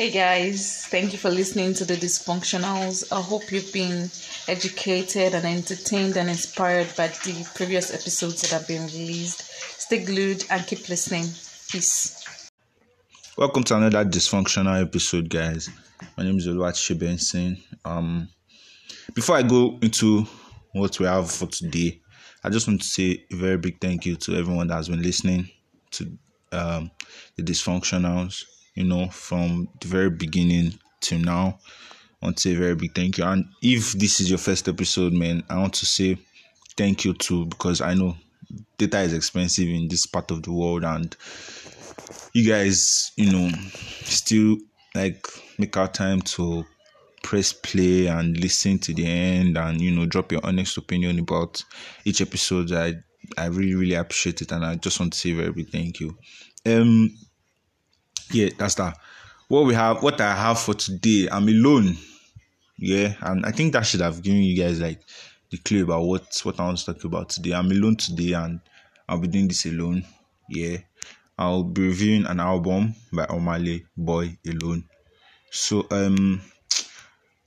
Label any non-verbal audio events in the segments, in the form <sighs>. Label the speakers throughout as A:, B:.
A: Hey guys, thank you for listening to the Dysfunktionals. I hope you've been educated and entertained and inspired by the previous episodes that have been released. Stay glued and keep listening. Peace.
B: Welcome to another dysfunctional episode, guys. My name is Oluwachi Benson. Um, before I go into what we have for today, I just want to say a very big thank you to everyone that has been listening to um, the dysfunktionals you know, from the very beginning to now. I want to say a very big thank you. And if this is your first episode, man, I want to say thank you too because I know data is expensive in this part of the world and you guys, you know, still like make our time to press play and listen to the end and you know drop your honest opinion about each episode. I I really really appreciate it and I just want to say very big thank you. Um yeah, that's that. What we have, what I have for today, I'm alone. Yeah, and I think that should have given you guys like the clue about what what I want to talk about today. I'm alone today, and I'll be doing this alone. Yeah, I'll be reviewing an album by Omah Lay, Boy Alone. So um,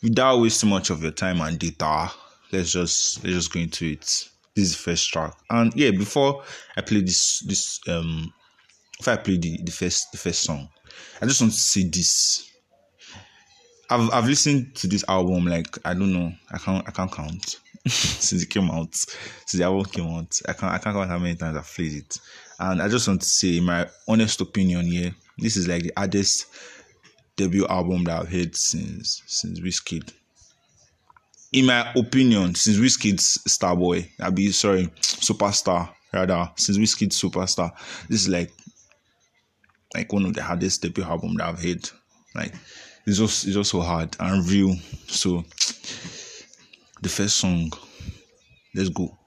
B: without wasting much of your time and data, let's just let's just go into it. This is the first track, and yeah, before I play this this um, if I play the the first the first song, I just want to say this. I've I've listened to this album like I don't know I can't I can't count. <laughs> Since it came out since the album came out I can't I can't count how many times I've played it. And I just want to say my honest opinion here. This is like the hardest debut album that I've heard since since Wizkid. In my opinion since Wizkid's Starboy I'll be sorry Superstar rather since Wizkid's Superstar this is like like one of the hardest debut album that I've heard. Like it's just it's just so hard and real. So the first song, let's go.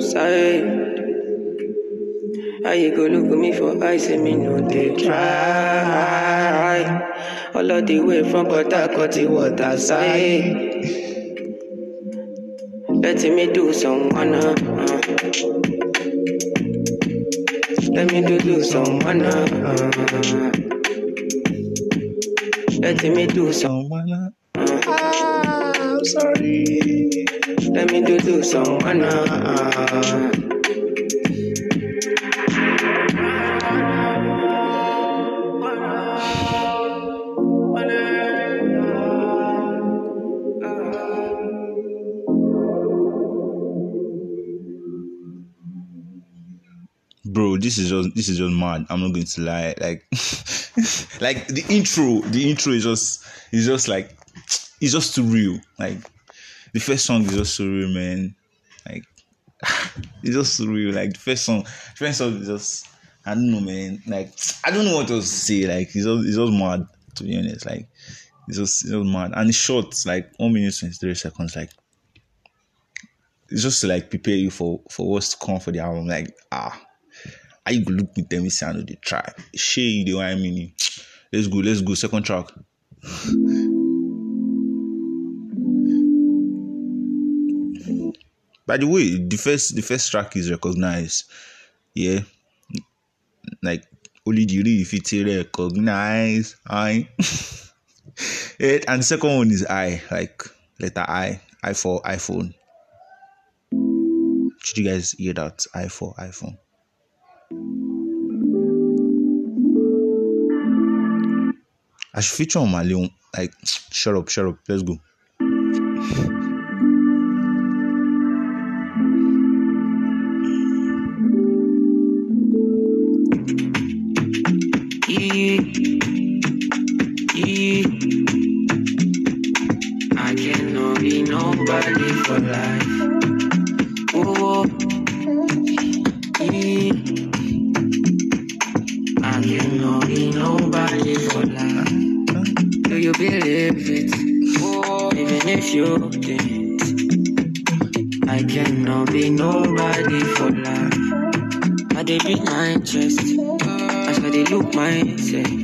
C: Capsize. How you go look at me for eyes and me no they try. All of the way from Port Harcourt to water side. Let me do some wanna. Uh. Let me do do some wanna. Uh. Let me do some
B: Someone, ah, I'm sorry.
C: Let me do do some wanna.
B: bro this is just this is just mad. I'm not going to lie. Like <laughs> like the intro the intro is just is just like it's just too real. Like the first song is just so real man like <laughs> it's just so real like the first song the first song is just i don't know man like i don't know what to say like it's just it's just mad to be honest like it's just it's just mad and it's short like one minute 23 seconds like it's just to like prepare you for for what's to come for the album like ah I you look me say I know they try. Shey you the one I mean. Let's go, let's go. Second track. By the way, the first the first track is recognized. Yeah. Like only real if it's recognize. I <laughs> it, and the second one is I, like letter I, I for iPhone. Should you guys hear that? I for iPhone. I should feature on my little like shut up, shut up, let's go.
C: mindset.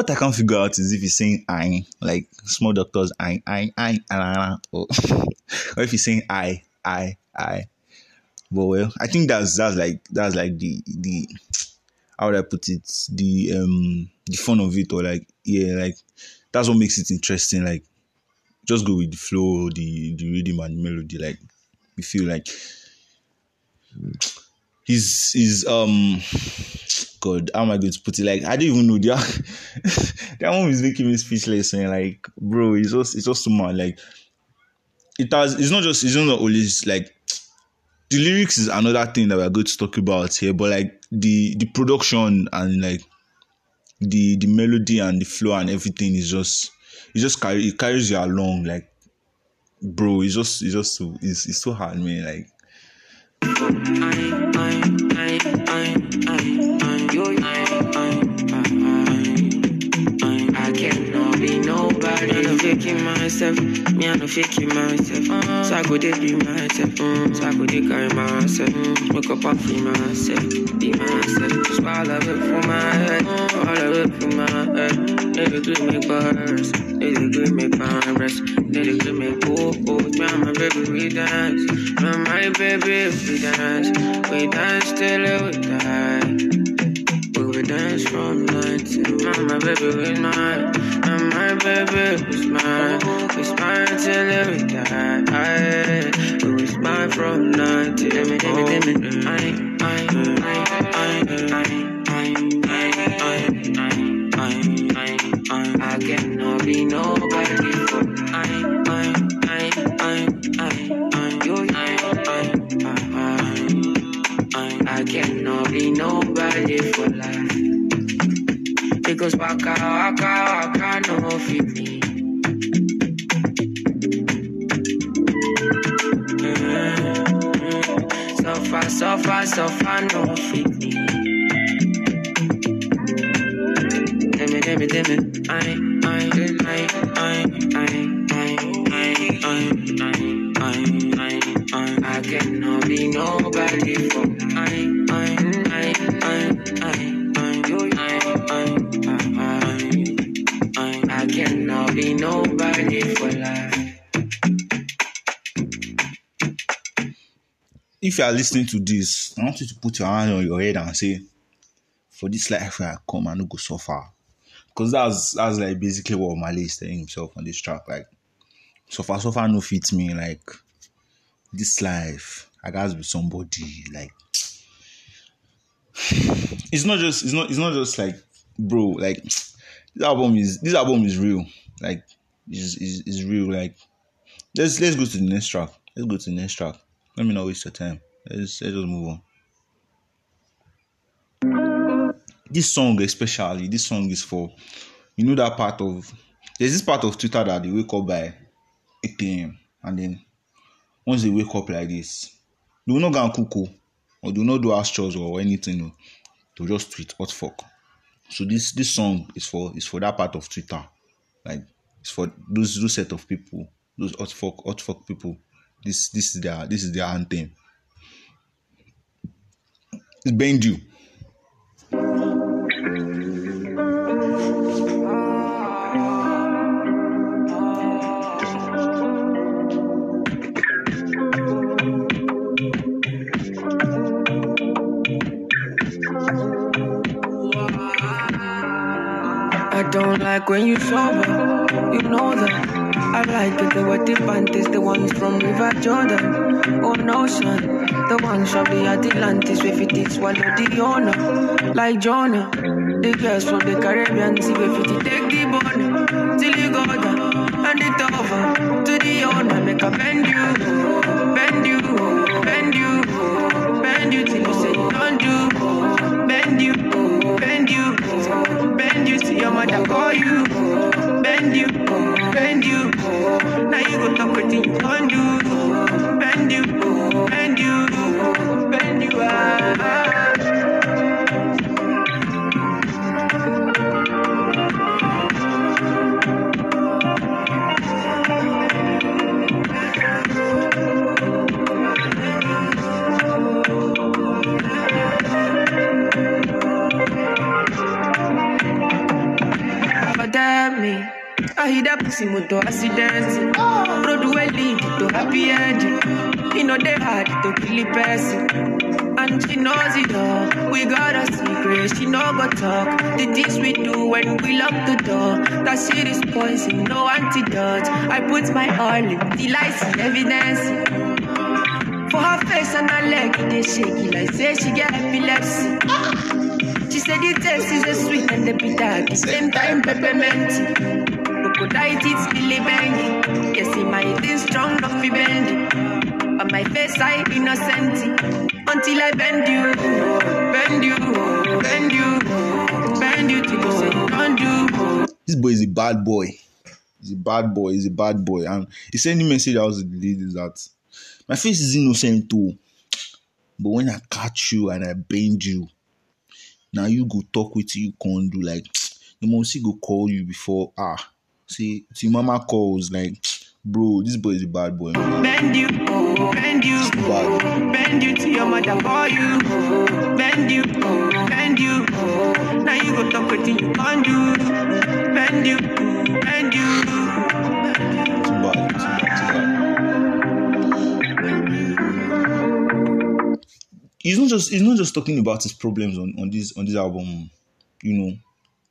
B: What I can't figure out is if he's saying I, like small doctors, I, I, I, <laughs> or, if he's saying I, I, I. But well, I think that's that's like that's like the the how would I put it the um the fun of it or like yeah like that's what makes it interesting like just go with the flow the the rhythm and melody like you feel like he's he's um god how am i going to put it? Like i don't even know. <laughs> That that one is making me speechless and like bro it's just it's just too much. Like it has it's not just it's not always like the lyrics is another thing that we're going to talk about here but like the the production and like the the melody and the flow and everything is just it just carry it carries you along. Like bro it's just it's just so it's, it's so hard man. Like
C: I, I. faking myself, me I no faking myself. So I go dey be myself, oh. so I go dey carry myself. Wake up and free myself, be myself. Just all of it for my head, all of it for my head. They dey give me bars, they dey give me powers, they dey give me cool, cool. Me and my baby we dance, me and my baby we dance, we dance till we die dance from night to night. My baby was mine, and my baby was mine. Was mine till we died. I, it was mine from night to night. I, I, I, I, I, I, I, I cannot be nobody I I, I, I, I, I. cannot be nobody for life. Because waka waka waka no fit me. Mm, Suffer, suffer, suffer no fit me. Me, me, tell me. I, I, I, I, I, I, I, I, I, I, I, cannot be nobody for I,
B: if you are listening to this, I want you to put your hand on your head and say, "For this life I come, I no go far, because that's that's like basically what Mali is telling himself on this track. Like, so far, so far no fits me. Like, this life, I gotta be somebody. Like, <sighs> it's not just it's not it's not just like, bro. Like, this album is this album is real. Like, is is is real. Like, let's let's go to the next track. Let's go to the next track. Let me not waste your time. Let's, let's just move on. This song, especially, this song is for you know that part of there's this part of Twitter that they wake up by 8 a.m. and then once they wake up like this, they will not go and cook oh, or do not do house or anything. oh. They'll just tweet what fuck. So this this song is for is for that part of Twitter. Like it's for those those set of people, those hot fuck hot fuck people. This this is their this is their anthem. It's Bend You.
C: I don't like when you sober, you know that. I like it, the wetty panties, the ones from River Jordan. No, son, the ones from the Atlantis, if it is swallow the owner. Like Jonah, the girls from the Caribbean, see if it take the bone, till you go down, and it over. To the owner, make I bend you, bend you, bend you, bend you till you say you don't do. Bend you, bend you, bend you till your mother call what you. Bend you, bend you, you. Ah, ah. I hit that pussy moto accident. Happy ending. You know they hard to kill a person. And she knows it all. We got a secret. She know go talk. The things we do when we lock the door. That shit is poison, no antidote. I put my all in the I see evidence. For her face and her leg, is shaky like say she get epilepsy. She said the taste is a sweet and the bitter the same time peppermint. Crocodile teeth really. Yes, in my thing strong, my face, I innocent. Until I bend you, bend you, bend you, bend you say don't do.
B: This boy is a bad boy. He's a bad boy. He's a bad boy. And he sent me a message I was the ladies that my face is innocent too. But when I catch you and I bend you, now you go talk with you can't do like <tsk> the must go call you before ah see see mama calls like bro this boy is a bad boy man.
C: Bend you, bend you,
B: bad.
C: bend you till your mother call you. Bend you, bend you. Now you go talk with you can't do. Bend you, bend you.
B: Too bad, too bad, too bad. He's not just he's not just talking about his problems on, on this on this album, you know.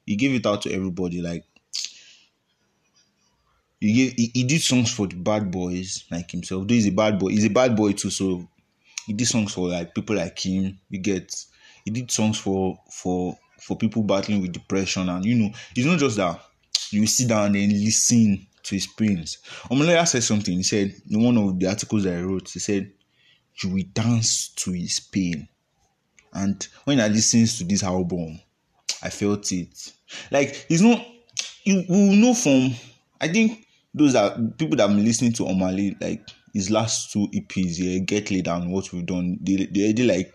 B: He gave it out to everybody, like he gave he, he did songs for the bad boys like himself. Though he's a bad boy, he's a bad boy too, so he did songs for like people like him. You get he did songs for for for people battling with depression and you know it's not just that you sit down and listen to his pains. Omah Lay said something. He said in one of the articles that I wrote, he said you will dance to his pain. And when I listened to this album, I felt it. Like it's not you will know from I think those are people that been listening to Omah Lay like his last two EPs here, Get Layd and What We've Done, they they already like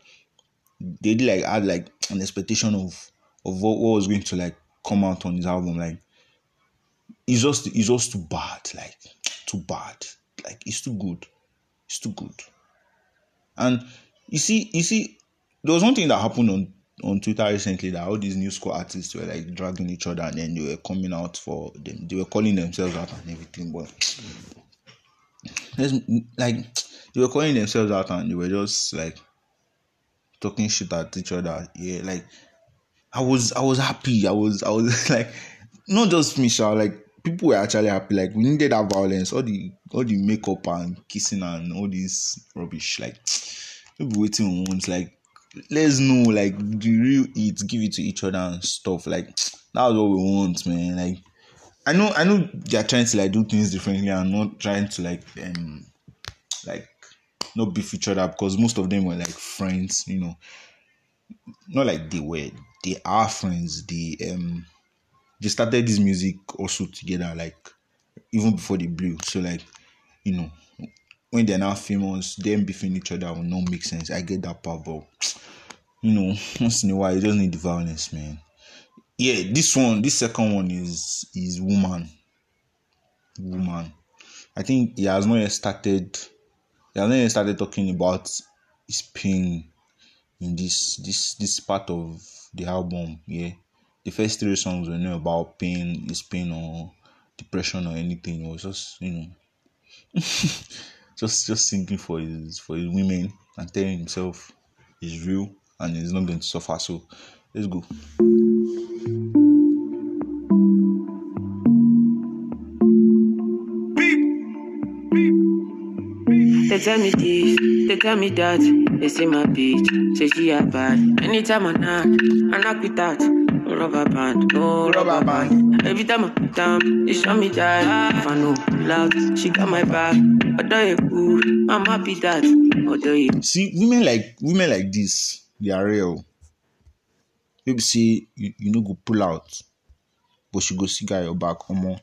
B: they did like had like an expectation of of what, what was going to like come out on his album. Like it's just it's just too bad, like too bad. Like it's too good. It's too good. And you see, you see, there was one thing that happened on on Twitter recently that all these new school artists were like dragging each other and then they were coming out for them. They were calling themselves out and everything, but like they were calling themselves out and they were just like talking shit at each other. Yeah, like I was I was happy. I was I was <laughs> like not just me, like people were actually happy. Like we needed that violence, all the all the makeup and kissing and all this rubbish. Like people waiting on once, like let's know like the real it, give it to each other and stuff. Like that's what we want, man. Like I know I know they're trying to like do things differently and not trying to like um like not beef each other because most of them were like friends, you know. Not like they were, they are friends. They um they started this music also together, like even before they blew. So like, you know, when they're now famous, them beefing each other will not make sense. I get that part, but you know, once in a while you just need the violence, man. Yeah, this one, this second one is is woman. Woman. I think he has not yet started he has not yet started talking about his pain in this this this part of the album. Yeah. The first three songs were not about pain, his pain or depression or anything. It was just, you know, <laughs> just just singing for his for his women and telling himself he's real and he's not going to suffer. So let's go.
C: They tell me this, they tell me that. They say my bitch, say she a bad. Anytime I knock, I knock it out. Rubber band, oh, no rubber band. Every time I down, they show me that if I know loud, she got my back. Although you cool, I'm happy that.
B: See, women like women like this, they are real. Maybe say you, you know go pull out, but she go see guy your back. Omo,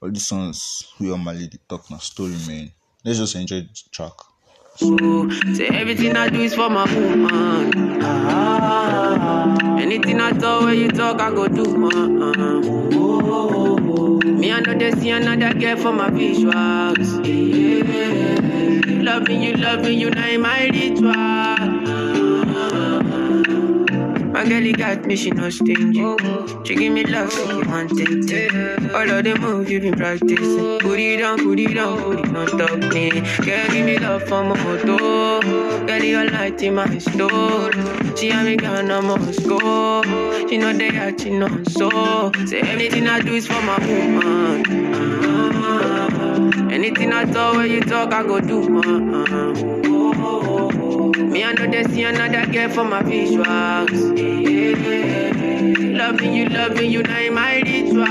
B: all these songs we are my lady talk na story, man. Let's just enjoy the track.
C: Cool. Say everything I do is for my woman. Ah, anything I talk when you talk, I go do. Uh, me, I know they see another girl for my visuals. Yeah. Loving you, loving you, now in my ritual. My girl, got me, she no stingy. She give me love, so you want it. All of the moves you been practicing. Put it down, put it down, put it on top me. Girl, give me love for my photo. Girl, you light in my store. She and me gone, I must go. She know they she know so. Say everything I do is for my woman. Ah, anything I talk, when you talk, I go do. Uh, me, I know they see another girl for my visuals. Yeah. Loving you, loving you, now in my ritual.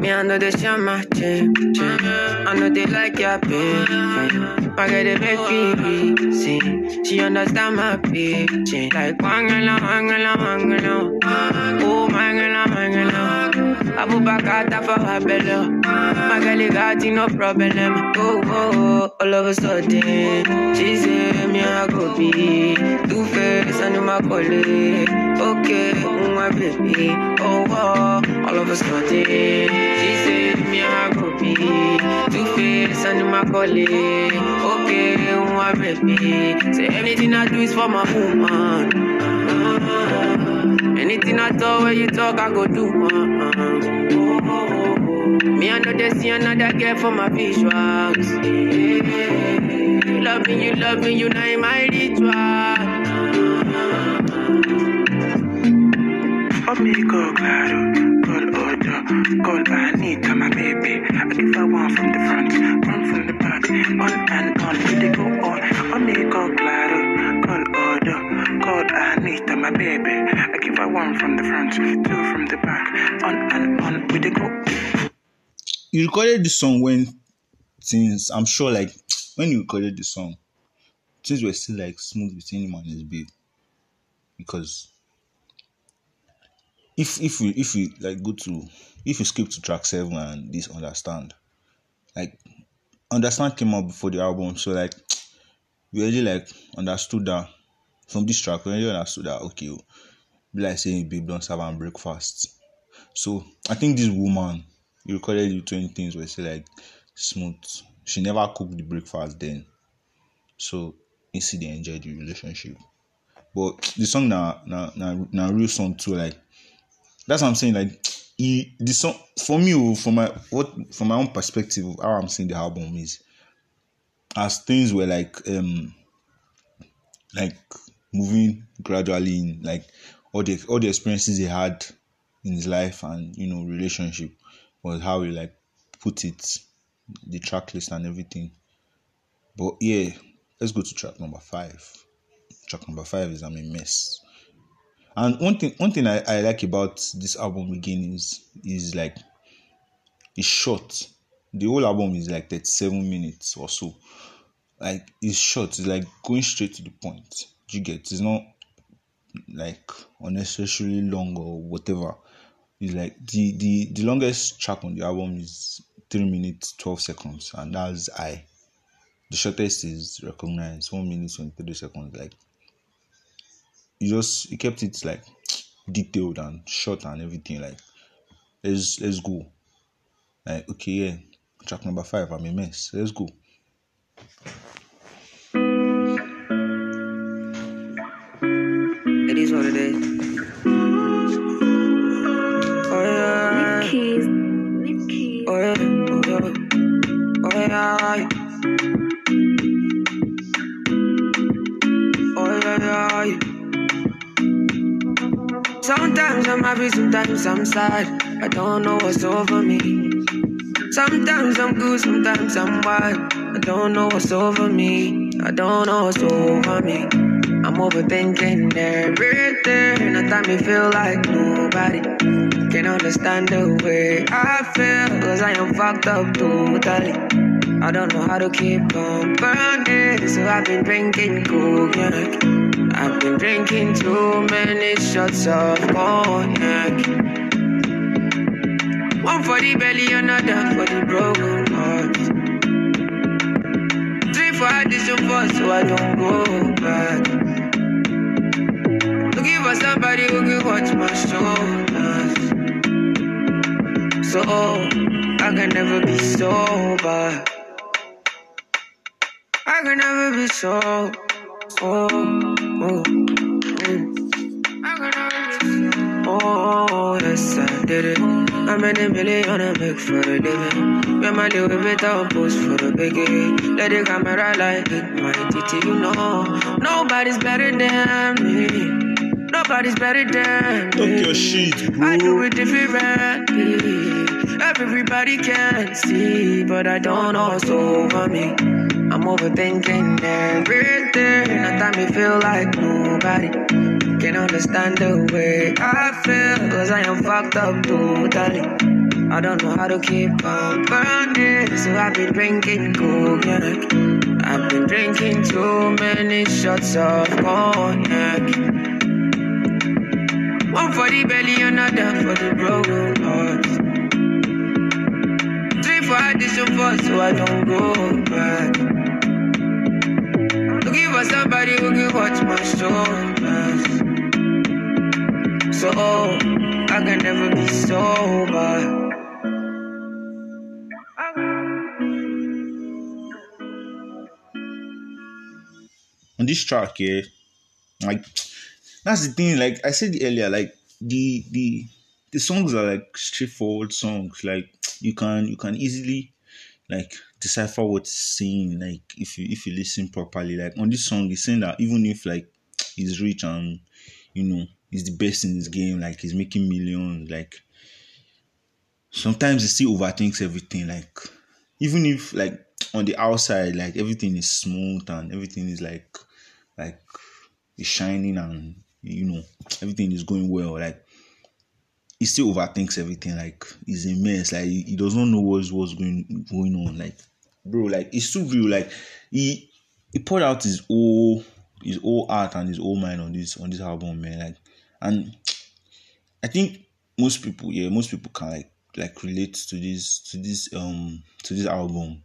C: Me, I know they share my chain. I know they like your pain. My girl, they make me reason. She understand my pitching. Like, wangala, wangala, wangala. Oh, wangala, wangala. Abu Bakata for her belly. My girl, got no problem. Oh, oh, oh, all of a sudden. She say, me, I go be two face and my colleague. Okay, oh, my baby. Oh, oh, all of a sudden. She say, me, I go be two face and my colleague. Okay, oh, my baby. Say, everything I do is for my woman. Anything I talk, when you talk, I go do. Uh-uh. Me, I know they see another girl for my visuals. Yeah. Loving you, loving you, now in my ritual.
D: Amigo, claro, call Odo, call Anita, my baby. I give her one from the front, one from the back, on and on, we go on. Amigo, claro, call Odo, Anita, my baby. I give her one from the front, two from the back, on and on, we they go.
B: You recorded this song when things, I'm sure, like when you recorded the song, things were still like smooth between him and his babe. Because if if we if we like go to if you skip to track seven and this understand, like understand came out before the album, so like we already like understood that from this track, we already understood that okay, oh, be like saying babe don't serve and breakfast. So I think this woman you recorded you doing things were still like smooth. She never cooked the breakfast then. So you see they enjoyed the relationship. But the song na na na, na real song too, like that's what I'm saying. Like he, the song for me, oh, from my what from my own perspective, how I'm seeing the album is as things were like um like moving gradually in like all the all the experiences he had in his life and you know relationship was how he like put it the track list and everything. But yeah let's go to track number five. Track number five is i'm a mess. And one thing one thing I, I like about this album again is is like it's short. The whole album is like 37 minutes or so. Like it's short. It's like going straight to the point you get? It's not like unnecessarily long or whatever. It's like the the the longest track on the album is three minutes 12 seconds and that's i the shortest is recognized one minute 23 seconds like you just you kept it like detailed and short and everything like let's let's go. Like okay yeah track number five i'm a mess let's go
C: It is what it is. Oh yeah.
E: Keys. With keys.
C: Oh yeah. Oh yeah. Oh yeah. Oh yeah. yeah. Sometimes I'm happy, sometimes I'm sad. I don't know what's over me. Sometimes I'm good, sometimes I'm wild. I don't know what's over me. I don't know what's over me. I'm overthinking everything. At time me feel like nobody can understand the way I feel. Cause I am fucked up totally. I don't know how to keep on burning. So I've been drinking cognac. I've been drinking too many shots of cognac. One for the belly, another for the broken heart. Three for addition four, so I don't go back. Somebody who can watch my shoulders. So I can never be sober. I can never be sober. Oh, oh. I can never be sober. Oh, yes, I did it. I'm in a million I make for a living. Me and my little bit I'll post for the biggie. Let the camera light hit my titty, you know. Nobody's better than me. Nobody's better than
B: Talk
C: me.
B: your shit,
C: I do
B: bro.
C: it differently. Everybody can see, but I don't know what's over me. I'm overthinking everything. At time me feel like nobody can understand the way I feel. Cause I am fucked up totally. I don't know how to keep on burning. So I've been drinking cognac. I've been drinking too many shots of cognac. One for the belly, another for the broken heart. Three for addition four, so I don't go back. Looking for somebody who can watch my shoulders. So oh, I can never be sober.
B: on this track yeah like that's the thing like i said earlier like the the the songs are like straightforward songs. Like you can you can easily like decipher what's saying like if you if you listen properly. Like on this song he's saying that even if like he's rich and you know he's the best in his game like he's making millions like sometimes he still overthinks everything. Like even if like on the outside like everything is smooth and everything is like like is shining and you know everything is going well like he still overthinks everything like he's a mess like he, he does not know what's what's going going on like bro like it's too real like he he poured out his whole his whole heart and his whole mind on this on this album man like and I think most people, yeah, most people can like like relate to this to this um to this album.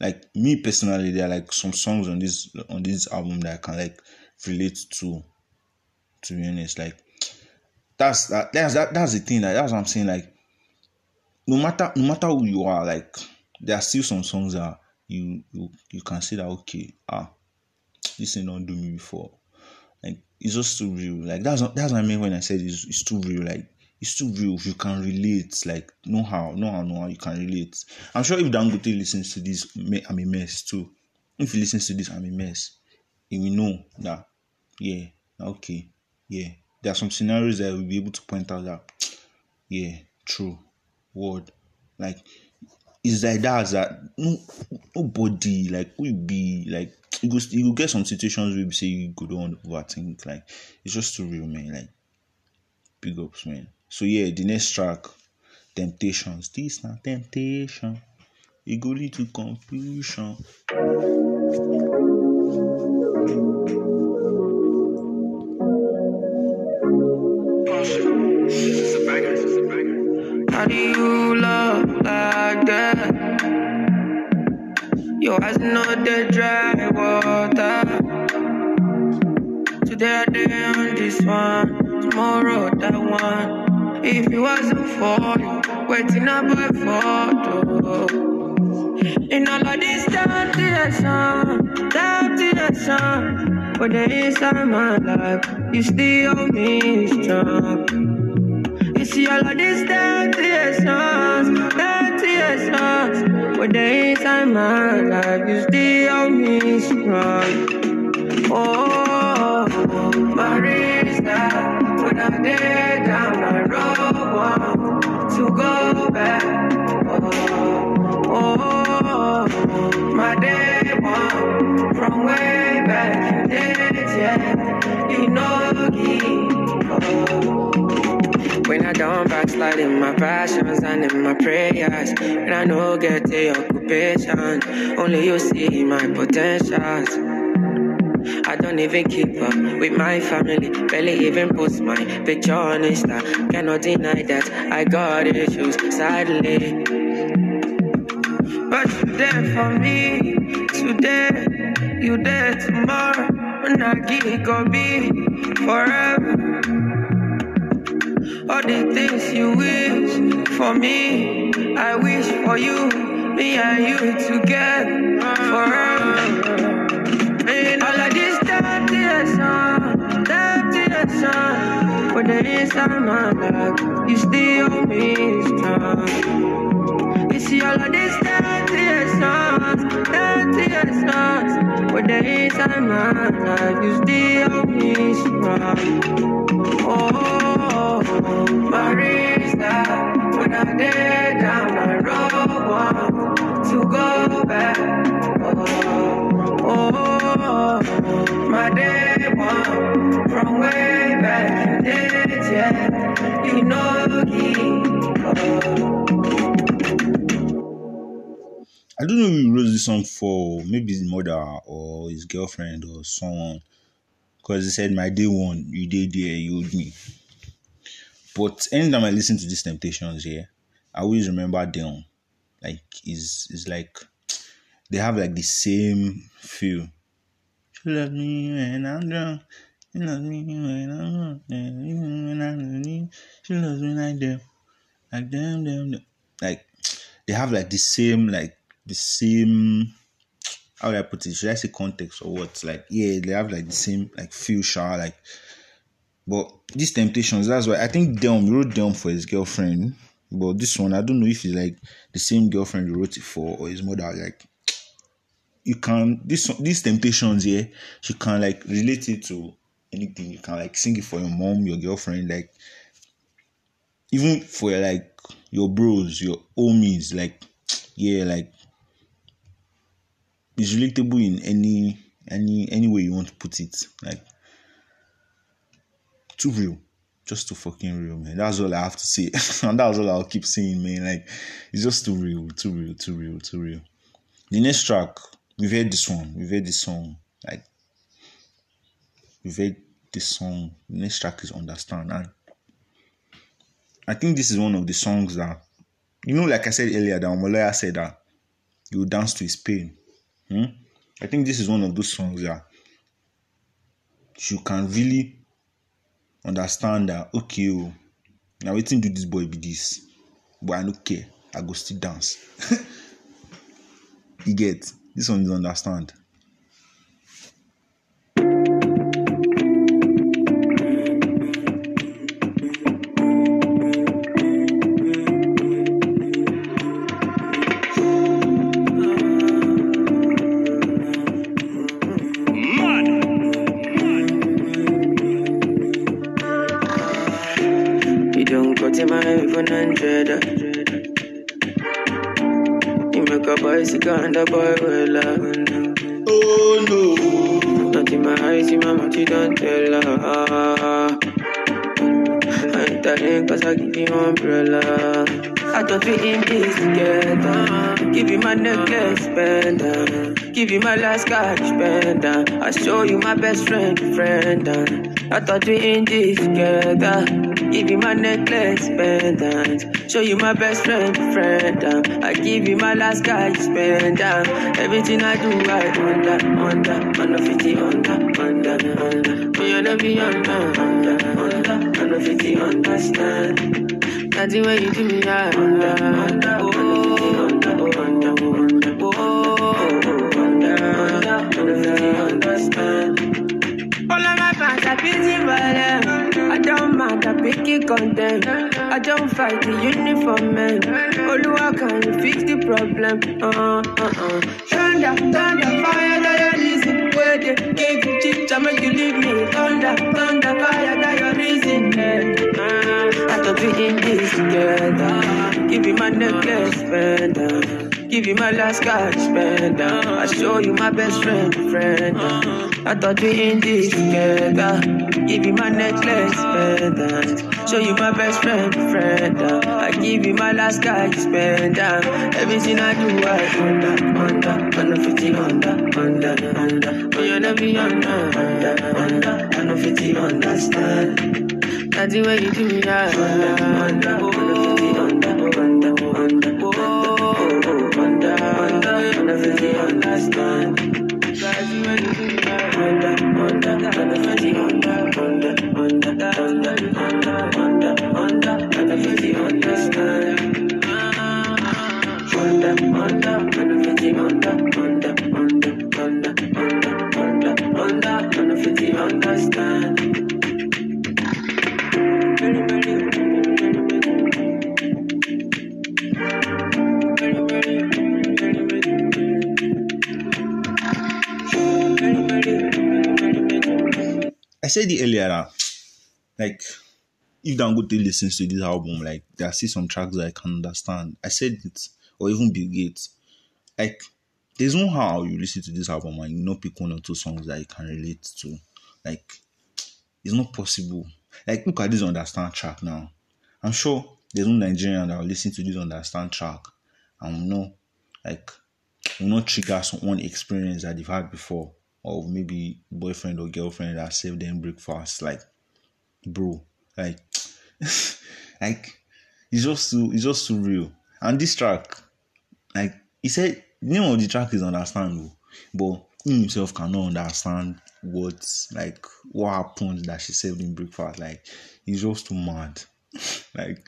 B: Like me personally, there are like some songs on this on this album that I can like relate to. To be honest, like that's that that's that that's the thing. Like that's what I'm saying. Like no matter no matter who you are, like there are still some songs that you you you can say that okay ah this thing don't do me before like it's just too real. Like that's that's what I mean when I said it's, it's too real. Like it's too real. You can relate. Like know how, know how, know how you can relate. I'm sure if Dangote listens to this, I'm a mess too. If he listens to this, I'm a mess. He will know that yeah, okay, yeah. There are some scenarios that we'll be able to point out that yeah, true, word. Like it's like that that no nobody like will be like you go you go get some situations where you say you go don't overthink like it's just too real man. Like big ups man. So yeah the next track temptations. This not temptation. It go lead to confusion
C: Eyes know the dry water. Today I day on this one, tomorrow that one. If it wasn't for you, waiting up by photo. In all of this temptation, temptation, but the inside my life, you still hold me strong. You see all of these temptations, temptations, but the inside my life, you still hold me strong. Oh, Marisa, when I'm dead down the road, want to go back. Oh, oh, my day one from way slide in my passions and in my prayers. And I know get the occupation. Only you see my potentials. I don't even keep up with my family. Barely even post my picture on Insta. Cannot deny that I got issues, sadly. But you're there for me today, you there tomorrow. When I get go be forever. All the things you wish for me, I wish for you. Me and you together forever. And all of this dirty sun, dirty sun. But there is my life, you still hold me strong. You see all of this dirty songs, dirty songs. But there is my life, you still hold me strong. Oh, Marisa, when I did down the road, want to go back. Oh, oh, my day one from way back days, yeah. You know. Oh.
B: I don't know who wrote this song for, maybe his mother or his girlfriend or someone. Because he said, My day one, you did there, you owed me. But anytime I listen to these temptations here, I always remember them. Like is is like they have like the same feel. She loves me when I'm drunk. She loves me when I'm drunk. Even when I'm she loves me like them. Like them, them, them. Like they have like the same, like the same how do I put it? Should I say context or what? Like, yeah, they have like the same like feel shower, like but these temptations, that's why I think Damn wrote Damn for his girlfriend. But this one, I don't know if it's like the same girlfriend he wrote it for or his mother. Like you can this these temptations here, she can like relate it to anything. You can like sing it for your mom, your girlfriend, like even for like your bros, your homies, like yeah, like it's relatable in any any any way you want to put it. Like too real. Just too fucking real, man. That's all I have to say. <laughs> and that's all I'll keep saying, man. Like, it's just too real, too real, too real, too real. The next track, we've heard this one. We've heard this song. Like, we've heard this song. The next track is Understand. And I think this is one of the songs that, you know, like I said earlier, that Omah Lay said that you dance to his pain. Hmm? I think this is one of those songs that you can really understand that okay oh na wetin do dis boy be dis? But i no care. I go still dance. <laughs> You get? This one is understand
C: even hundred. You make a bicycle and a boy well.
B: oh no
C: Not in my eyes, in my mouth, you don't tell her. I ain't telling cause I give you umbrella. I thought we in this together. Give you my necklace, spender. Give you my last cash, spender. I show you my best friend, friend. I thought we in this together. Give you my necklace, pendant. Show you my best friend, friend. Ah. I give you my last cash, spender. Everything I do, I under, under, under 50, under, under, under. Me under, be under, under, under, under 50, understand. Nothing when you do me, I under, under, oh, under, oh, under, oh, under, oh, under, under 50, understand. Are busy them. I don't mind, I pick it content. I don't fight the uniform man. Oluwa, can you fix the problem? Uh, uh, uh. Thunder, thunder, fire, that your reason. Where they gave you chips, I make you leave me. Thunder, thunder, fire, that your reason. Uh, I thought we in this together. Give you my necklace, spender. Give give you my last cash spend. uh, I show you my best friend, friend. uh, I thought we in this together. Give you my necklace, pendant. Show you my best friend, friend. uh, I give you my last cash spend. uh, Everything I do, I under, under, under 50 under, under, under. But you never be under, under, under, under 50 understand. That's the way you do me, yeah. Under, under, under 50 under, under, under, 50 understand. Way you yeah. Under, under, under 50 under, under,
B: said it earlier like, if Dan Dangote listens to this album, like, there are still some tracks that I can understand. I said it, or even Bill Gates. Like, there's no how you listen to this album and you know pick one or two songs that you can relate to. Like, it's not possible. Like, look at this understand track now. I'm sure there's no Nigerian that will listen to this understand track and will know, like, will not trigger one experience that they've had before, or maybe boyfriend or girlfriend that saved them breakfast. Like, bro, like, <laughs> like, it's just too, it's just too real. And this track, like, he said, name of the track is understandable, but he himself cannot understand what, like, what happened that she saved him breakfast. Like, he's just too mad. <laughs> like,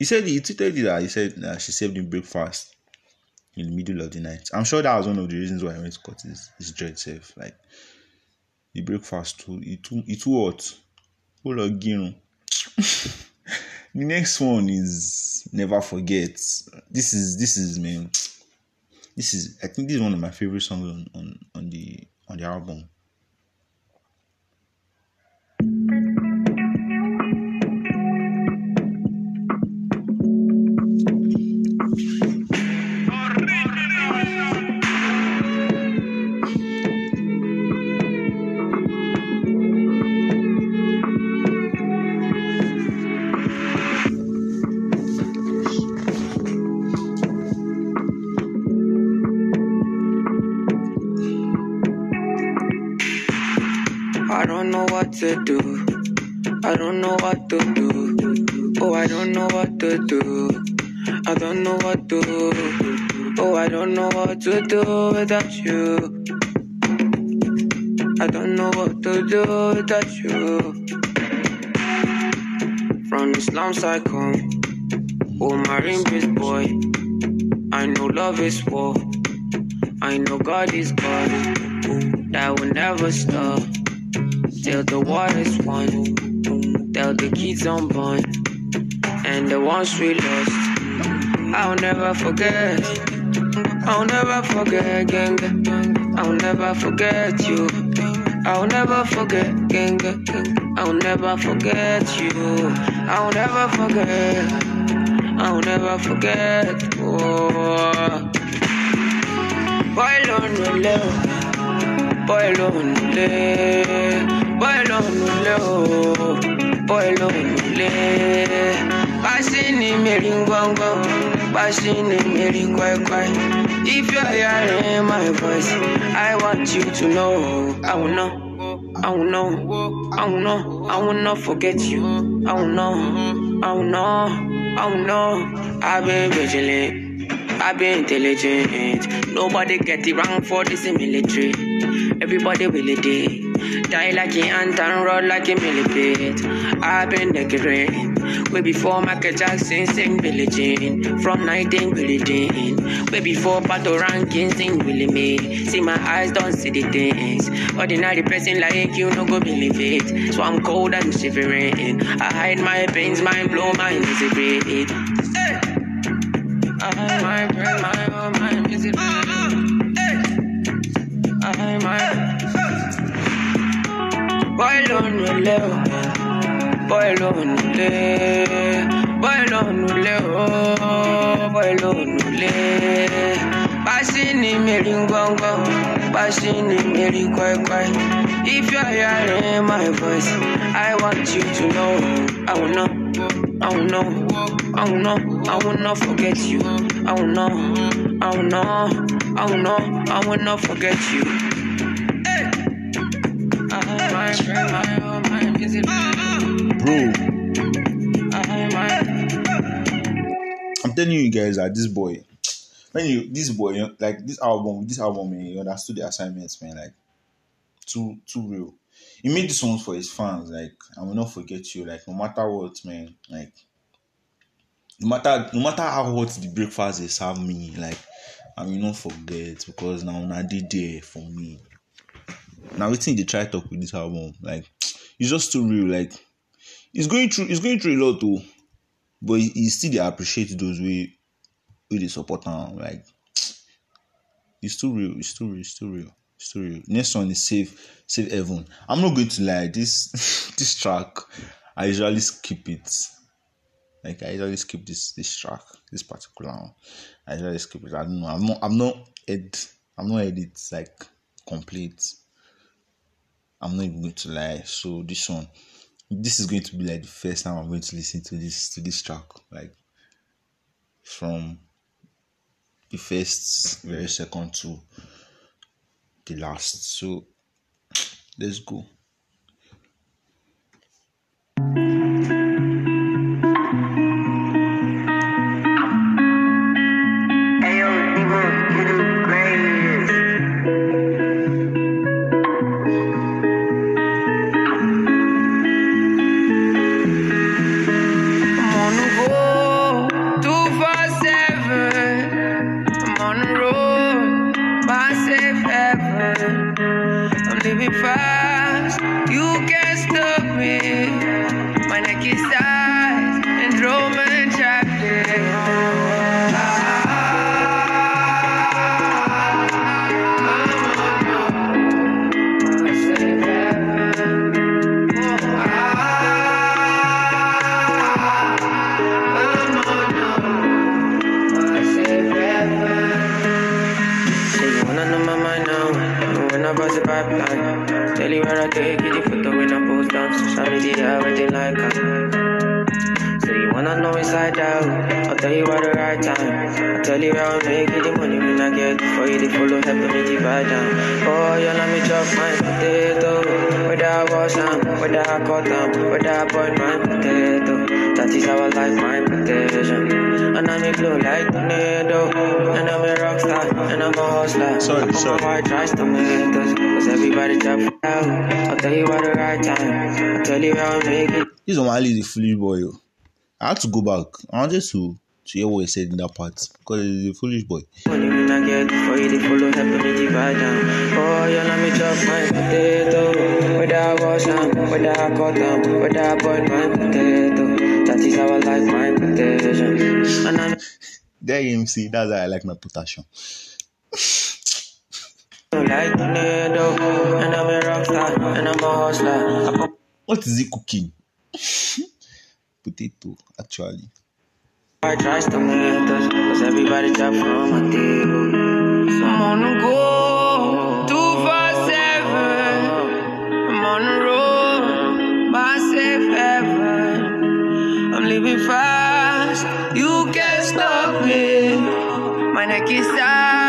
B: he said he tweeted that he said that she saved him breakfast in the middle of the night. I'm sure that was one of the reasons why I went to cut his, his dread safe. Like the breakfast too, it too it too hot. On, <laughs> the next one is never forget. This is this is man. This is I think this is one of my favorite songs on, on, on the on the album.
C: To do. I don't know what to do. Oh, I don't know what to do without you. I don't know what to do without you. From the slums I come. Oh, marine beast boy. I know love is war. I know God is God. That will never stop. Till the war is won. Till the kids unborn. And the ones we lost. I'll never forget. I'll never forget, gang. I'll never forget you. I'll never forget, gang. I'll never forget you. I'll never forget. I'll never forget. Oh. Boy, lonely, lonely, boy, lonely, boy, in me ring gong gong, passing in me ring quite quite. If you're hearing my voice, I want you to know. I will know, I will know, I will know, I will not forget you. I will know, I will know, I will know. I've been vigilant. I've been intelligent. Nobody get it wrong for this military. Everybody will it day. Die like an ant and run like a millipede. I've been decorating. Way before Michael Jackson sing Billie Jean. From 19 Billie Jean. Way before Pato Ranking sing Willie Mae. See my eyes don't see the things. Ordinary person like you no go believe it. So I'm cold and shivering. I hide my pains, mind blow misery. Hey. My mind visit I might Boy Boy oh, bashini meri kwai kwai. If you're hearing my voice, I want you to know, I will know, I will know, I will know, I will not forget you. I will not, I will not, I will not, I will not forget you. Hey. I, my, my, oh, my, is it
B: Bro.
C: I, my.
B: I'm telling you guys that this boy, when you this boy, like this album, this album, eh, man, he understood the assignments, man, like too too real. He made this one for his fans, like I will not forget you, like no matter what, man, like no matter no matter how hot the breakfast they serve me, like I will not forget because na dey there for me. Now wetin they try talk with this album, like <tsk> it's just too real, like he's going through he's going through a lot though. But he, he still dey appreciate those wey wey dey support am, like <tsk> it's too real, it's too real, it's too real. It's too real. Next one is Safe Safe Haven. I'm not going to lie, this <laughs> this track I usually skip it. Like I usually skip this this track, this particular one. I usually skip it. I don't know. I'm not I'm not ed I'm not edit like complete. I'm not even going to lie. So this one, this is going to be like the first time I'm going to listen to this to this track. Like from the first very second to the last. So let's go.
C: I'm living fast, and I'm a hustler.
B: Sorry, sorry.
C: my white rice tomatoes. Cause everybody drop out. I'll tell you at the right time. I'll tell you how I make it.
B: This one Ali is a foolish boy. oh. I had to go back. I wanted to to hear what he said in that part because he's a foolish boy.
C: Money when I get it for you, the follow helping me divide down. Oh, you let me chop my potato. Whether I wash them, whether I cut them, whether I boil my potato. That is how I like my potato. <laughs>
B: There you see, that's how I like my potassium.
C: I
B: What is he cooking? <laughs> Potato, actually.
C: white rice tomatoes. Cause everybody drop from my table. I'm on the go, two four seven. I'm on the road, by safe haven. I'm living fast, you can't stop me. My neck is tight,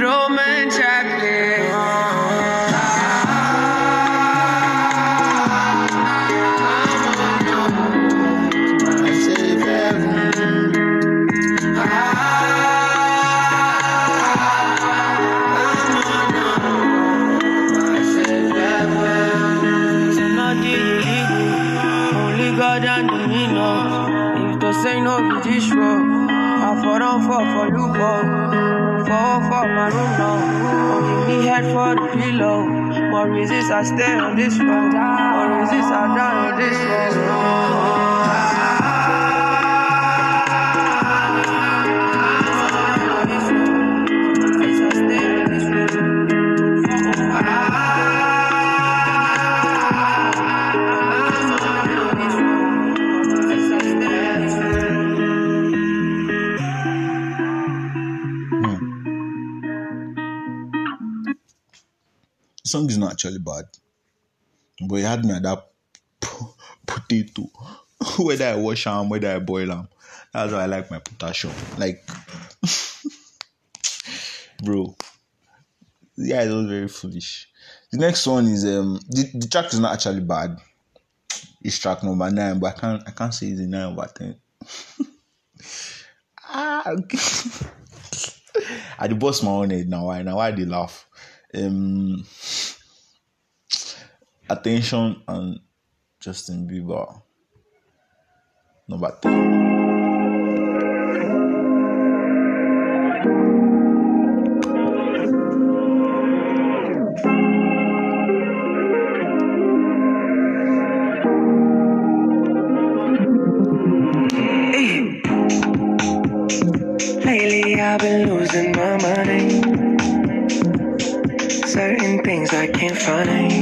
C: Roman Stay on this road. More resist I die this road.
B: Actually bad, but it had me at that po- potato. <laughs> whether I wash them, whether I boil them, that's why I like my potassium. Like, <laughs> bro, yeah, it was very foolish. The next one is um the, the track is not actually bad. It's track number nine, but I can't I can't say it's a nine over ten. <laughs> ah. I dey bust my own head now. Why now? Why they laugh? Um, attention and Justin Bieber. Number ten.
C: Lately I've been losing my money. Certain things I can't find.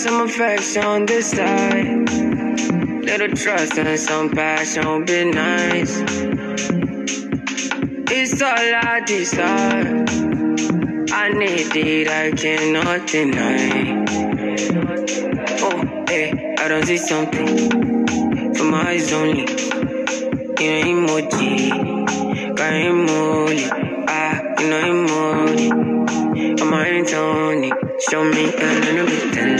C: some affection this side. Little trust and some passion be nice. It's all I desire. I need it, I cannot deny. Oh, hey, I don't see something for my eyes only. You know emoji, got emoji. Ah, you know emoji. I'm a Tony. Show me a little bit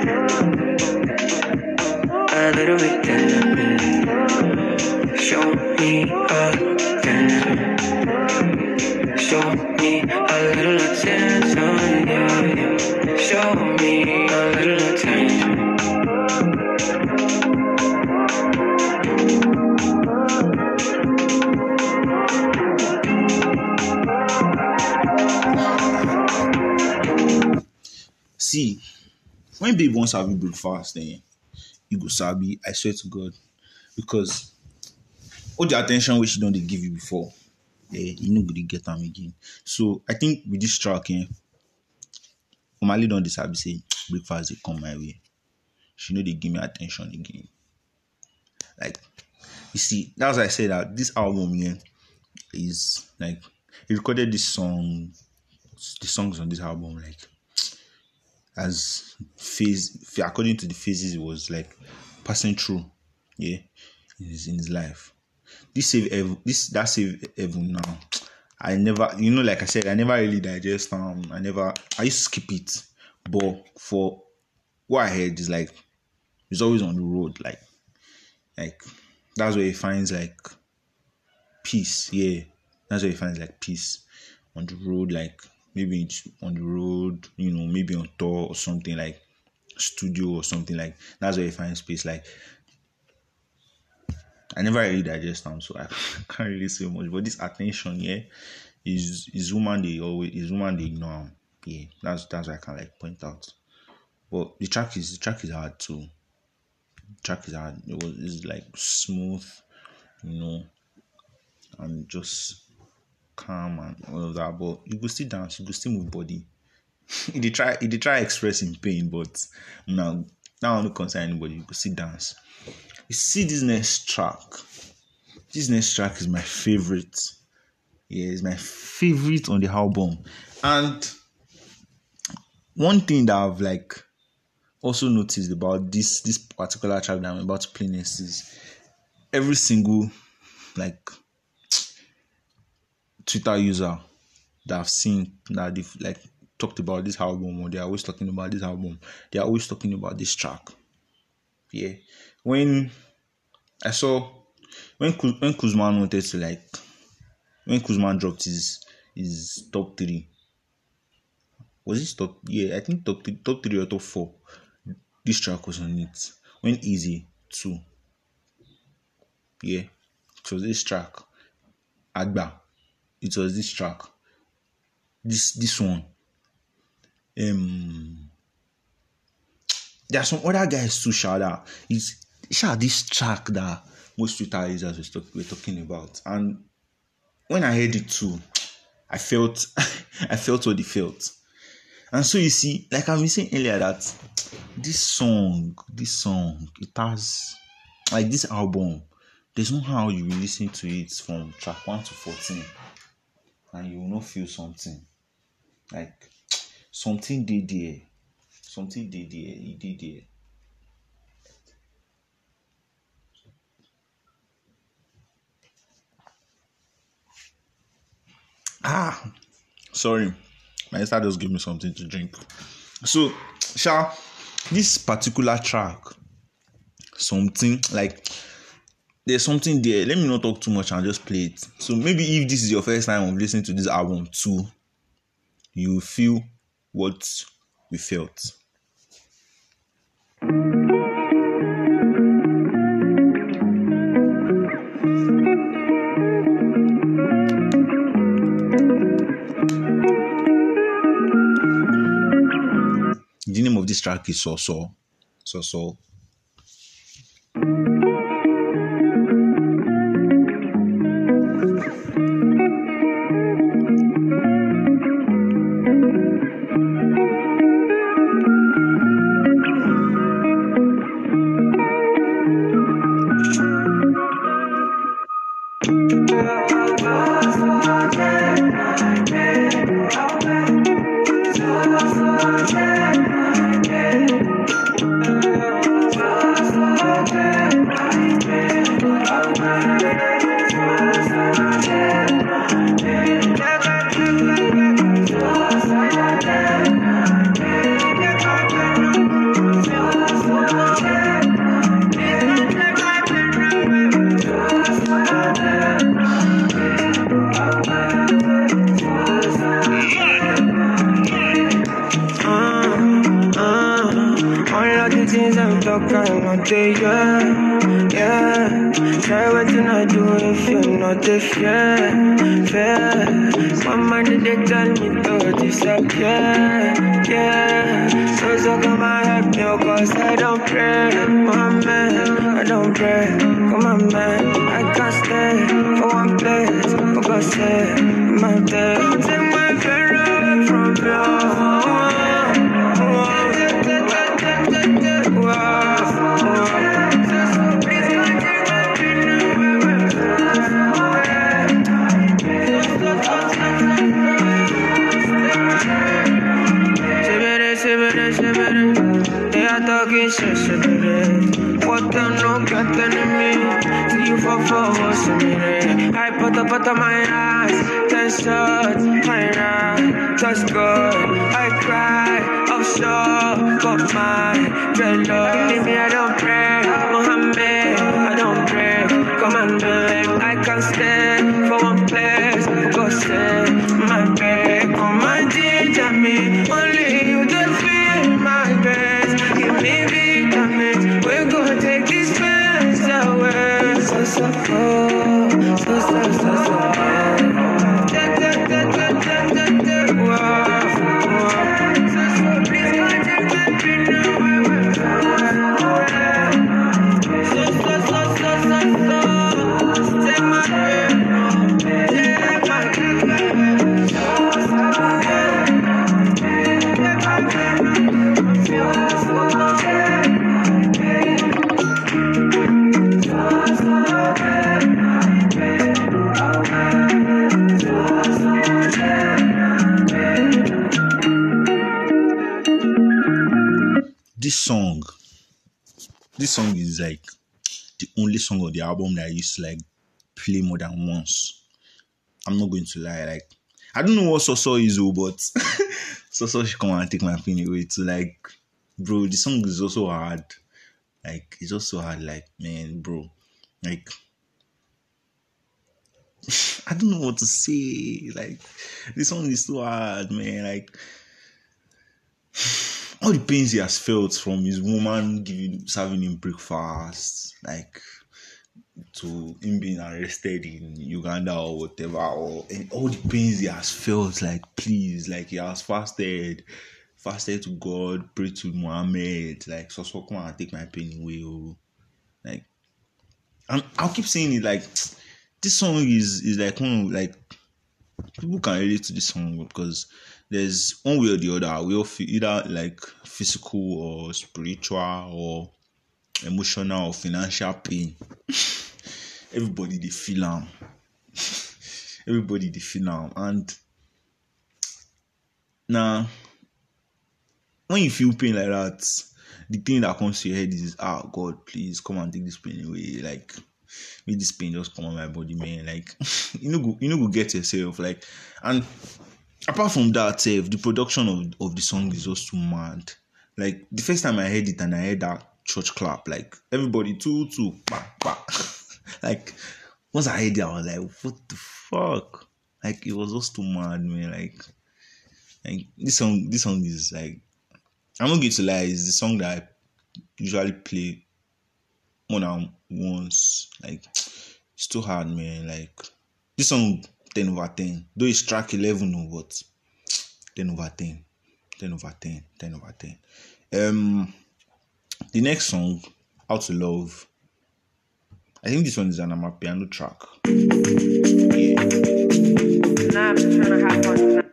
C: a little bit
B: when babe wants you breakfast, then you go sabi. I swear to God, because all the attention which she don't dey give you before, eh, you no go dey get am again. So I think with this track, eh, Omah Lay don dey sabi say breakfast dey come my way. She no dey give me attention again. Like you see, that's why I say that this album yeah is like he recorded this song, the songs on this album like as phase according to the phases it was like passing through yeah in his, in his life. This save this that Safe Haven now i never you know like i said i never really digest um i never i skip it. But for what i heard is like he's always on the road like like that's where he finds like peace yeah. That's where he finds like peace on the road like maybe it's on the road you know maybe on tour or something like studio or something like that's where you find space like I never really digest them, so I <laughs> can't really say much. But this attention, yeah, is is woman they always is woman they ignore. Yeah, that's that's what I can like point out. But the track is the track is hard too. The track is hard. It was it's like smooth, you know, and just calm and all of that. But you go still dance, you go still move body. <laughs> he dey try he dey try expressing pain but now that one no concern anybody you go see dance you see this next track this next track is my favorite yeah it's my favorite on the album and one thing that i've like also noticed about this this particular track that i'm about to play next is every single like twitter user that i've seen that they've like talked about this album or they're always talking about this album they're always talking about this track. Yeah. When i saw when when kuzman wanted to like when kuzman dropped his his top three was it top yeah i think top three, top three or top four this track was on it. When easy two yeah was this track agba it was this track. This this one. Um there are some other guys too shout out it's shout this track that most twitter users were, talk, were talking about. And when i heard it too i felt <laughs> i felt what he felt. And so you see like i've been saying earlier that this song this song it has like this album there's no how you listen to it from track 1 to 14 and you will not feel something. Like something did there. Something did there. E did there. Ah sorry. My sister just gave me something to drink. So sha this particular track something like there's something there. Let me not talk too much and just play it. So maybe if this is your first time of listening to this album too you feel what we felt. The name of this track is so so so so
C: a fair, fair. My mind they tell me to disappear, yeah. So so come and help me, oh, cause I don't pray, my man, I don't pray. Come on, man, I can't stay for one place, oh, God say, my day. I put up out of my eyes. Ten shots, my right. Just good. I cry, offshore. Got my dreadlock. Believe me,
B: like the only song of the album that I used to like play more than once. I'm not going to lie, like I don't know what Soso is, oh, but Soso should come and take my pin away to like, bro. The song is also hard. Like it's also hard. Like man, bro, like I don't know what to say. Like this song is so hard, man. Like all the pains he has felt from his woman giving serving him breakfast, like to him being arrested in Uganda or whatever, or and all the pains he has felt, like please, like he has fasted, fasted to God, prayed to Muhammad, like so so come and take my pain away, oh, like and I'll keep saying it, like this song is is like one like people can relate to this song because there's one way or the other we all feel either like physical or spiritual or emotional or financial pain. <laughs> Everybody they feel am. <laughs> Everybody dey feel am. And now when you feel pain like that the thing that comes to your head is ah god please come and take this pain away. Like make this pain just come on my body man. Like <laughs> you know you know go get yourself like and apart from that sef the production of of the song is just too mad like the first time i heard it and i heard that church clap like everybody two two pa pa <laughs> like once i heard it i was like what the fuck like it was just too mad man like like this song this song is like i'm not going to lie it's the song that i usually play more than once. Like it's too hard, man. Like this song 10 over 10. Though it's track 11, no, but 10 over 10. 10 over 10. 10 over 10. Um the next song, How to Love. I think this one is an piano track. Yeah.
C: I'm just trying to have fun.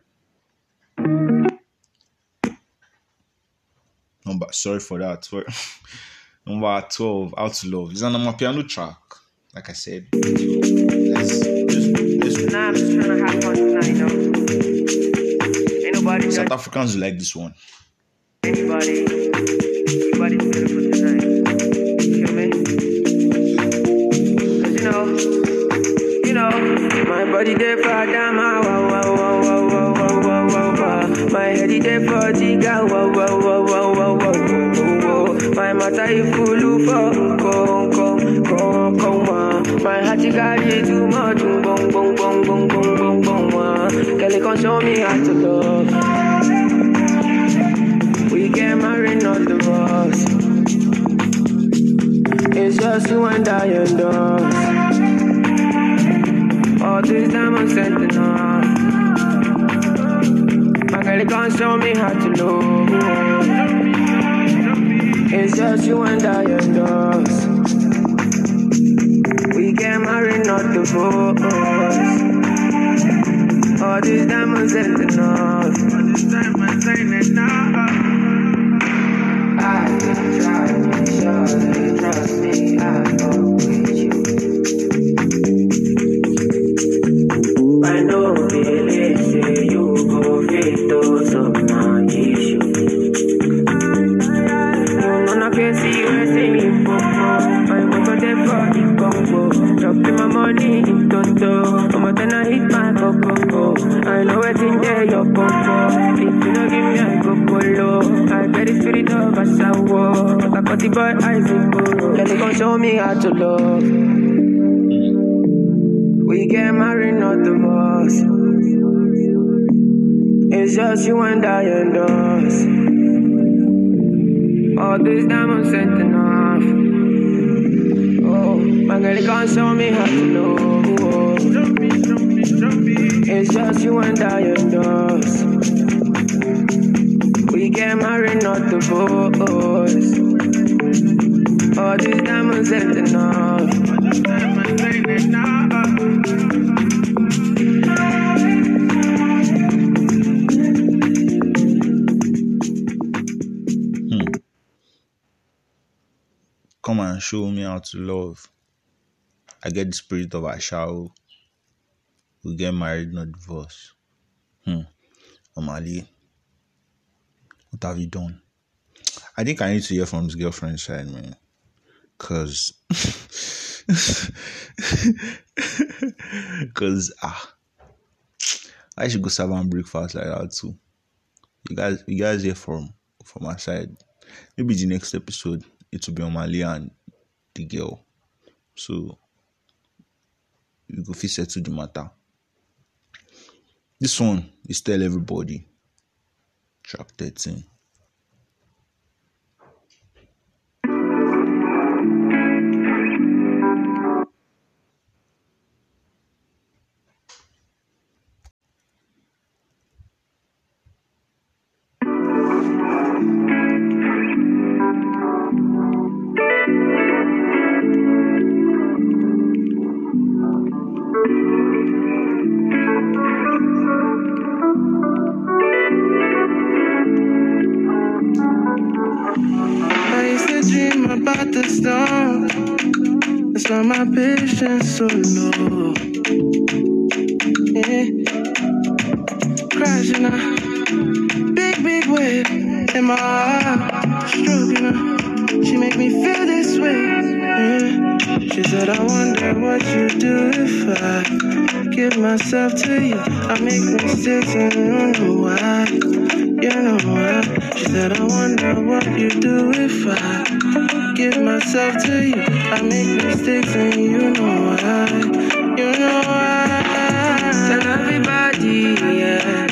B: Number sorry for that. <laughs> Number 12, How to Love. It's an piano track. Like I said.
C: Nah, I'm just trying to have fun tonight, you know. Ain't nobody
B: South Africans like this one.
C: anybody. Everybody's beautiful tonight. You feel me? 'Cause you know, you know, my body there for Adama, wow, wow, wow, wow, wow, wow, wow, wow, wow. My head is there for Jiga, wow, wow, wow, wow, wow, wow, wow, wow. My matter is full for come, my heart you carry too much. Boom, boom, boom, boom, boom, boom, boom, boom. Uh. Girl, you can show me how to love. We get married, not divorce. It's just you and I and us. All this time I'm sending off. My girl, you can show me how to love. It's just you and I and us. Get married, not divorced. All these diamonds ain't enough. All these diamonds ain't enough. I can try, surely trust me, I know. The boy eyes in poro. Let me go show me how to love. We get married, not divorced. It's just you and I and us. All this time I'm sending off. Oh, my girl, you can't show me how to love. It's just you and I and us. We get married, not divorced. Time I'm sending off.
B: Come and show me how to love. I get the spirit of Ashao. We get married, not divorced. Hmm. Omah Lay, what have you done? I think I need to hear from his girlfriend side, man. Cause, <laughs> cause ah, I should go serve and breakfast like that too. You guys, you guys hear from from my side. Maybe the next episode it will be on Mali and the girl. So you go fit settle the matter. This one is tell everybody. Track 13.
D: My patience so low. Yeah. Crashing a big, big wave in my heart. Stroking her. She make me feel this way. Yeah. She said, I wonder what you do if I give myself to you. I make mistakes and you know why. You know why. She said, I wonder what you do if I give myself to you. I make mistakes and you know why. You know why. Tell everybody, yeah.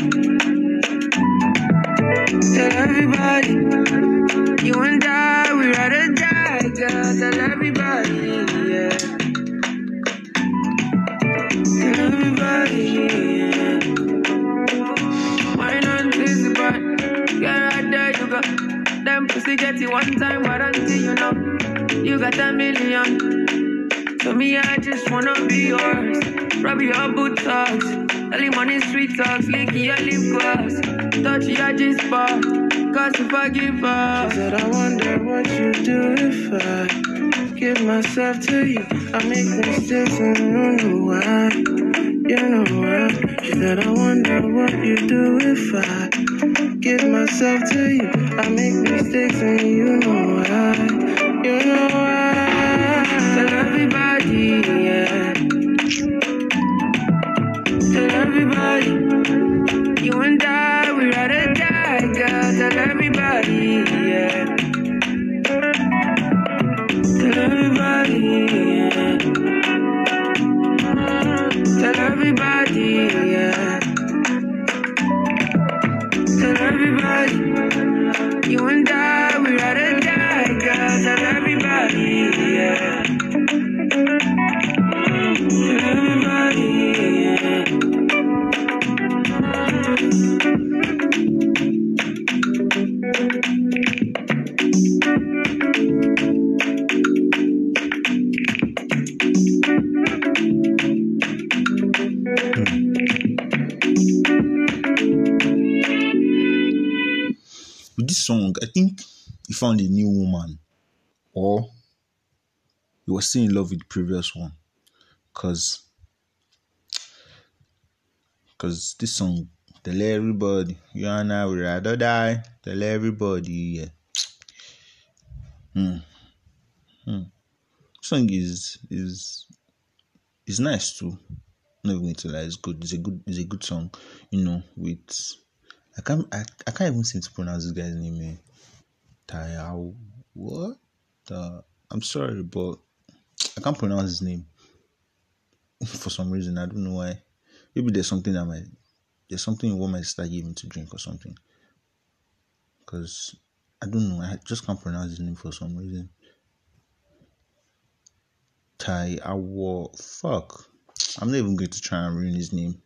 D: If I give myself to you. I make mistakes and you know why. You know why. She said, I wonder what you do if I give myself to you. I make mistakes and you know why. You know why.
B: Found a new woman, or he was still in love with the previous one, cause, cause this song tell everybody you and I would rather die. Tell everybody, yeah. Hmm. Hmm. Song is is is nice too. Not even to lie, it's good. It's a good. It's a good song. You know, with I can't. I, I can't even seem to pronounce this guy's name. Eh? Taya. What? The, I'm sorry, but I can't pronounce his name <laughs> for some reason. I don't know why. Maybe there's something that might. There's something in what my sister gave me to drink or something. Cause I don't know. I just can't pronounce his name for some reason. Tai Awo. Fuck. I'm not even going to try and ruin his name.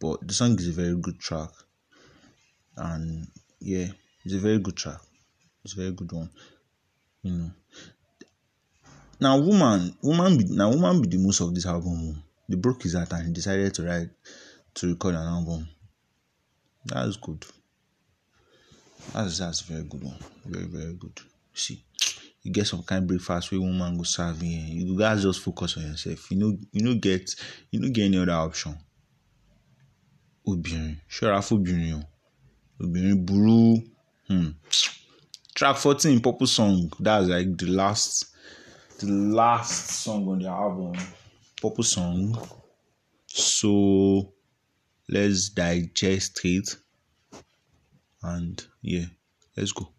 B: But the song is a very good track. And yeah, it's a very good track. It's a very good one. You know. Now woman woman be now woman be the most of this album. oh. They broke his heart and he decided to write to record an album. That's good. That's that's a very good one. Very, very good. See, you get some kind of breakfast where woman go serve you. You guys just focus on yourself. You know, you know get you know get any other option. Obìnrin, ṣọ́ra fóbìnrin o. Obìnrin burú. Hmm. Track 14 purple song. That's like the last the last song on the album. Purple song. So let's digest it. And yeah let's go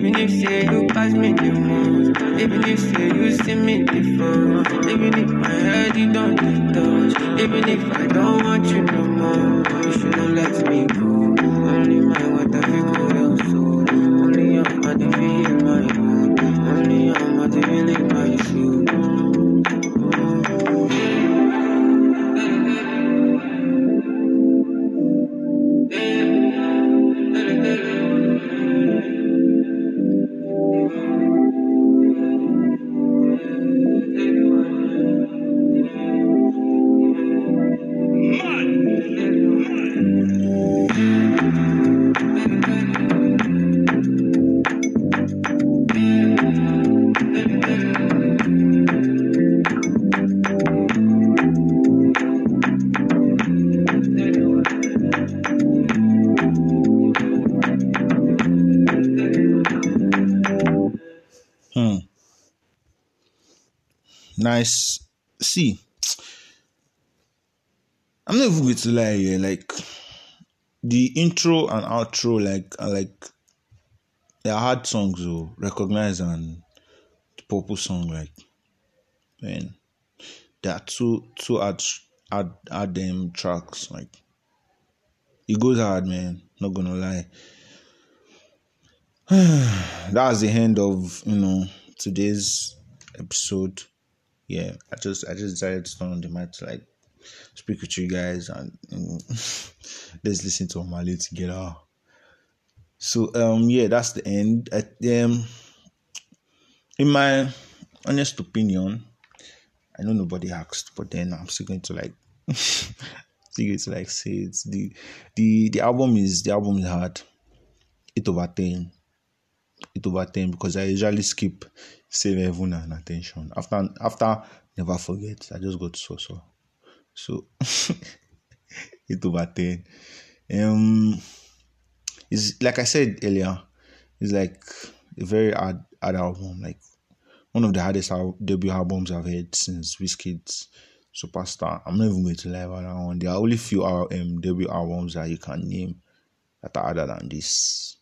E: Even if say you pass me the most, even if say you see me before, even if my head you don't touch, even if I don't want you no more, you shouldn't let me go.
B: Nice. See, I'm not even going to lie here. Like the intro and outro, like are like they're hard songs to recognize and the purple song, like man, there are two two hard hard hard them tracks. Like it goes hard, man. Not gonna lie. <sighs> that's the end of you know today's episode yeah i just i just decided to turn on the mic to like speak with you guys and know, <laughs> let's listen to Omah Lay together. So um yeah that's the end. I, um in my honest opinion i know nobody asked but then i'm still going to like <laughs> still going to like say it's the the the album is the album is hard. 8 over 10 8 over 10 because I usually skip safe haven and attention. After after never forget, I just got so so. So 8 over 10. Um it's like I said earlier, it's like a very hard hard album, like one of the hardest al- debut albums I've heard since Wizkid's Superstar. I'm not even going to lie about that one. There are only few um, debut albums that you can name that are harder than this.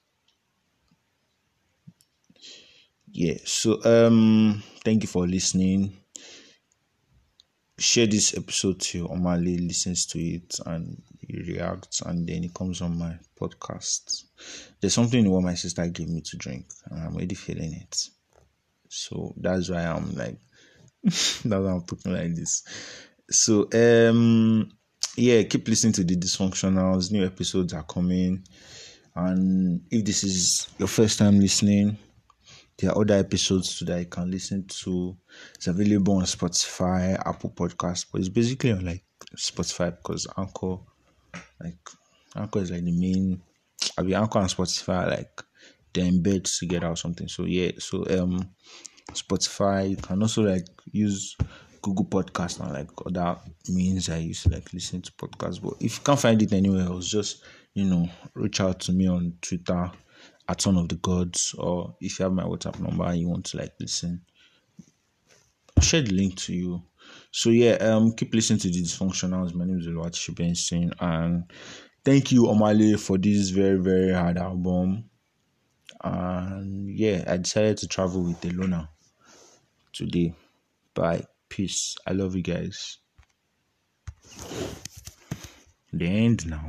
B: Yeah so um thank you for listening. Share this episode to Omah Lay listens to it and he reacts and then it comes on my podcast. There's something in what my sister gave me to drink and i'm already feeling it. So that's why i'm like <laughs> that's why i'm talking like this. So um yeah keep listening to the dysfunktionals. New episodes are coming. And if this is your first time listening there are other episodes too that you can listen to. It's available on Spotify, Apple Podcast, but it's basically on like Spotify because Anchor, like Anchor is like the main. I mean, Anchor and Spotify like they embed together or something. So yeah, so um, Spotify. You can also like use Google Podcast and like other means I use like listen to podcasts. But if you can't find it anywhere else, just you know, reach out to me on Twitter at Son of the Gods, or if you have my WhatsApp number and you want to like listen, I'll share the link to you. So yeah, um, keep listening to the dysfunktionals. My name is Oluwati Benson, and thank you Omah Lay for this very very hard album. And yeah, I decided to travel with the Luna today. Bye, peace. I love you guys. The end now.